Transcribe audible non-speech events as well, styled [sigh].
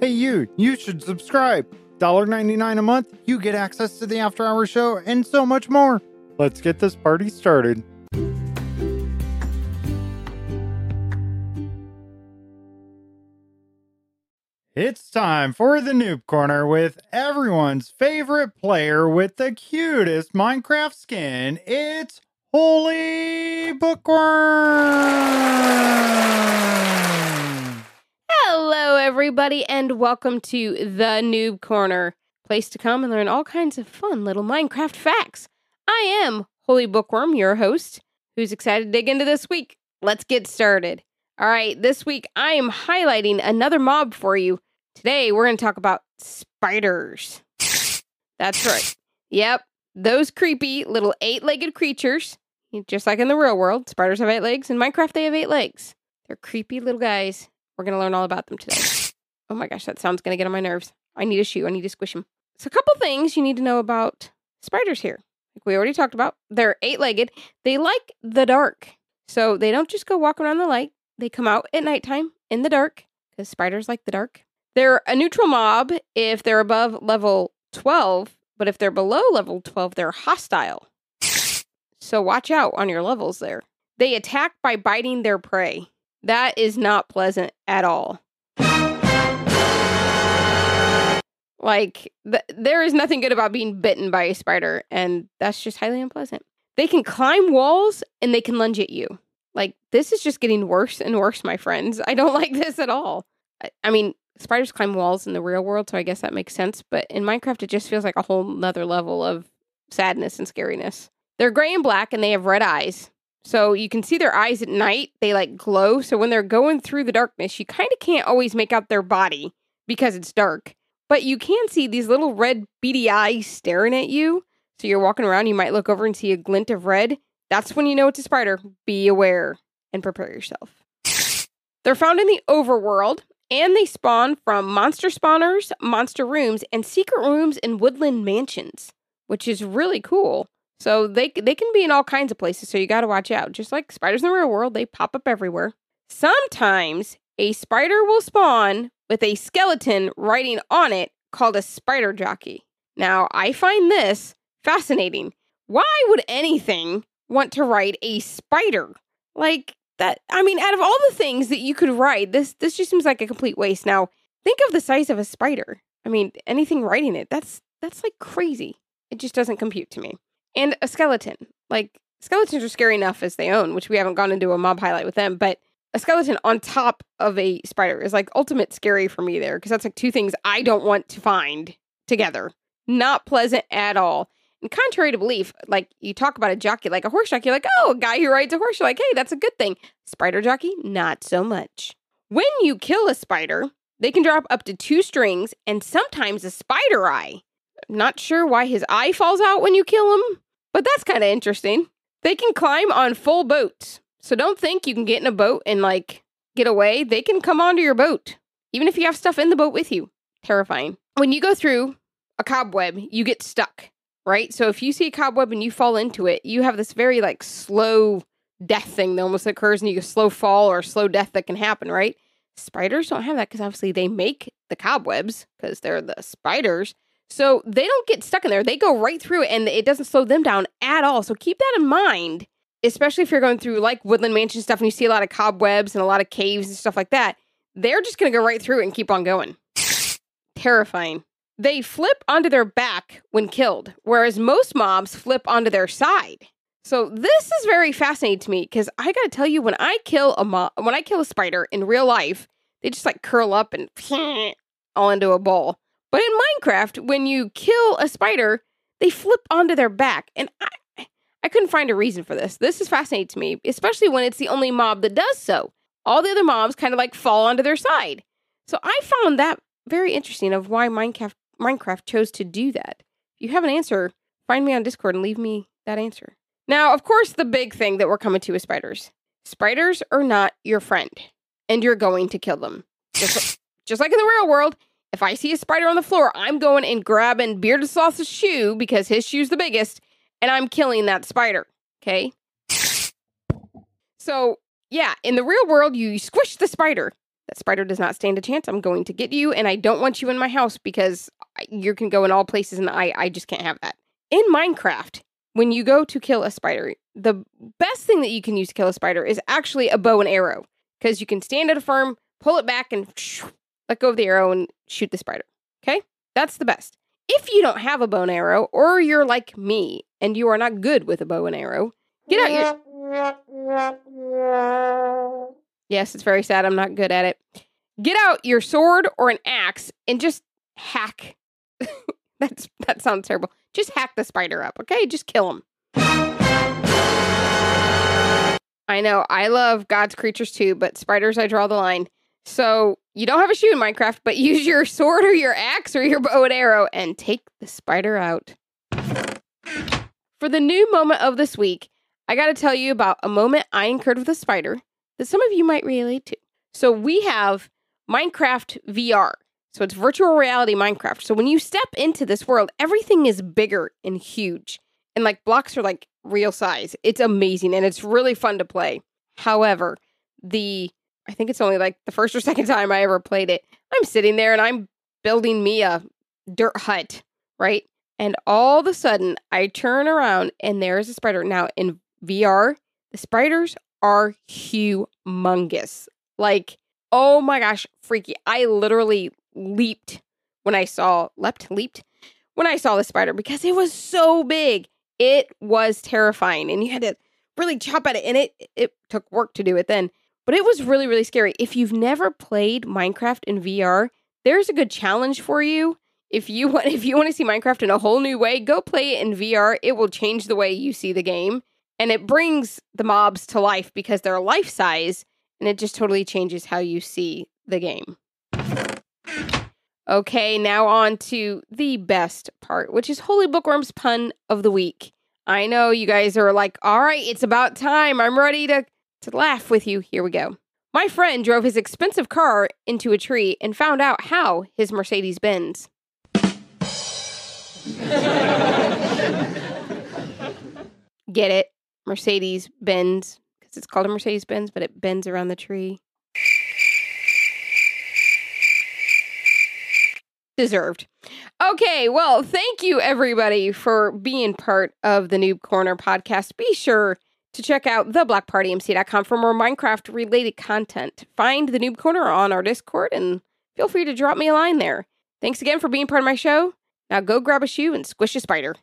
Hey, you, you should subscribe. $1.99 a month, you get access to the After Hours show and so much more. Let's get this party started. It's time for the Noob Corner with everyone's favorite player with the cutest Minecraft skin. It's Holy Bookworm! Everybody, and welcome to the Noob Corner, place to come and learn all kinds of fun little Minecraft facts. I am Holy Bookworm, your host, who's excited to dig into this week. Let's get started. All right, this week I am highlighting another mob for you. Today we're going to talk about spiders. That's right. Yep, those creepy little eight legged creatures, just like in the real world. Spiders have eight legs. In Minecraft, they have eight legs. They're creepy little guys. We're going to learn all about them today. Oh my gosh, that sound's going to get on my nerves. I need a shoe. I need to squish them. So, a couple things you need to know about spiders here. Like we already talked about, they're eight legged. They like the dark. So, they don't just go walk around the light, they come out at nighttime in the dark because spiders like the dark. They're a neutral mob if they're above level 12, but if they're below level 12, they're hostile. So watch out on your levels there. They attack by biting their prey. That is not pleasant at all. Like, th- there is nothing good about being bitten by a spider, and that's just highly unpleasant. They can climb walls and they can lunge at you. Like, this is just getting worse and worse, my friends. I don't [laughs] like this at all. I, I mean, spiders climb walls in the real world, so I guess that makes sense. But in Minecraft, it just feels like a whole nother level of sadness and scariness. They're gray and black and they have red eyes. So you can see their eyes at night. They like glow. So when they're going through the darkness, you kind of can't always make out their body because it's dark. But you can see these little red beady eyes staring at you. So you're walking around, you might look over and see a glint of red. That's when you know it's a spider. Be aware and prepare yourself. They're found in the overworld and they spawn from monster spawners, monster rooms, and secret rooms in woodland mansions, which is really cool. So they they can be in all kinds of places, so you got to watch out. Just like spiders in the real world, they pop up everywhere. Sometimes a spider will spawn with a skeleton riding on it called a spider jockey. Now, I find this fascinating. Why would anything want to ride a spider? Like that I mean, out of all the things that you could ride, this this just seems like a complete waste. Now, think of the size of a spider. I mean, anything riding it, that's that's like crazy. It just doesn't compute to me. And a skeleton. Like skeletons are scary enough as they own, which we haven't gone into a mob highlight with them, but a skeleton on top of a spider is like ultimate scary for me there because that's like two things I don't want to find together. Not pleasant at all. And contrary to belief, like you talk about a jockey, like a horse jockey, like, oh, a guy who rides a horse, you're like, hey, that's a good thing. Spider jockey, not so much. When you kill a spider, they can drop up to two strings and sometimes a spider eye. Not sure why his eye falls out when you kill him, but that's kind of interesting. They can climb on full boats. So don't think you can get in a boat and like get away. They can come onto your boat, even if you have stuff in the boat with you. Terrifying. When you go through a cobweb, you get stuck right? So if you see a cobweb and you fall into it, you have this very like slow death thing that almost occurs and you get slow fall or slow death that can happen, right? Spiders don't have that because obviously they make the cobwebs because they're the spiders. So they don't get stuck in there. They go right through it and it doesn't slow them down at all. So keep that in mind, especially if you're going through like Woodland Mansion stuff and you see a lot of cobwebs and a lot of caves and stuff like that. They're just going to go right through it and keep on going. Terrifying. They flip onto their back when killed, whereas most mobs flip onto their side. So this is very fascinating to me because I gotta tell you, when I kill a mob, when I kill a spider in real life, they just like curl up and [laughs] all into a ball. But in Minecraft, when you kill a spider, they flip onto their back, and I, I couldn't find a reason for this. This is fascinating to me, especially when it's the only mob that does so. All the other mobs kind of like fall onto their side. So I found that very interesting of why Minecraft Minecraft chose to do that. If you have an answer, find me on Discord and leave me that answer. Now, of course, the big thing that we're coming to is spiders. Spiders are not your friend, and you're going to kill them. Just, just like in the real world, if I see a spider on the floor, I'm going and grabbing Bearded Sloth's shoe because his shoe's the biggest, and I'm killing that spider. Okay? So, yeah, in the real world, you squish the spider. That spider does not stand a chance. I'm going to get you, and I don't want you in my house because you can go in all places, and I, I just can't have that. In Minecraft, when you go to kill a spider, the best thing that you can use to kill a spider is actually a bow and arrow because you can stand at a firm, pull it back, and let go of the arrow and shoot the spider. Okay? That's the best. If you don't have a bow and arrow, or you're like me and you are not good with a bow and arrow, get out your. Yes, it's very sad. I'm not good at it. Get out your sword or an axe and just hack. [laughs] That's that sounds terrible. Just hack the spider up, okay? Just kill him. I know I love God's creatures too, but spiders I draw the line. So you don't have a shoe in Minecraft, but [laughs] use your sword or your axe or your bow and arrow and take the spider out. For the Noob moment of this week, I got to tell you about a moment I incurred with a spider that some of you might relate to. So we have Minecraft VR. So it's virtual reality Minecraft. So when you step into this world, everything is bigger and huge. And like blocks are like real size. It's amazing and it's really fun to play. However, the I think it's only like the first or second time I ever played it. I'm sitting there and I'm building me a dirt hut, right? And all of a sudden I turn around and there's a spider. Now in VR, the spiders are humongous. Like, oh my gosh, freaky. I literally leaped when I saw, leapt, leaped when I saw the spider because it was so big. It was terrifying. And you had to really chop at it. And it, it took work to do it then. But it was really, really scary. If you've never played Minecraft in VR, there's a good challenge for you. If you [laughs] want if you want to see Minecraft in a whole new way, go play it in VR. It will change the way you see the game. And it brings the mobs to life because they're life size and it just totally changes how you see the game. Okay, now on to the best part, which is Holy Bookworm's pun of the week. I know you guys are like, all right, it's about time. I'm ready to, to laugh with you. Here we go. My friend drove his expensive car into a tree and found out how his Mercedes bends. [laughs] Get it? Mercedes bends because it's called a Mercedes Benz, but it bends around the tree. Deserved. Okay, well, thank you everybody for being part of the Noob Corner podcast. Be sure to check out theblockpartymc.com for more Minecraft related content. Find the Noob Corner on our Discord and feel free to drop me a line there. Thanks again for being part of my show. Now go grab a shoe and squish a spider.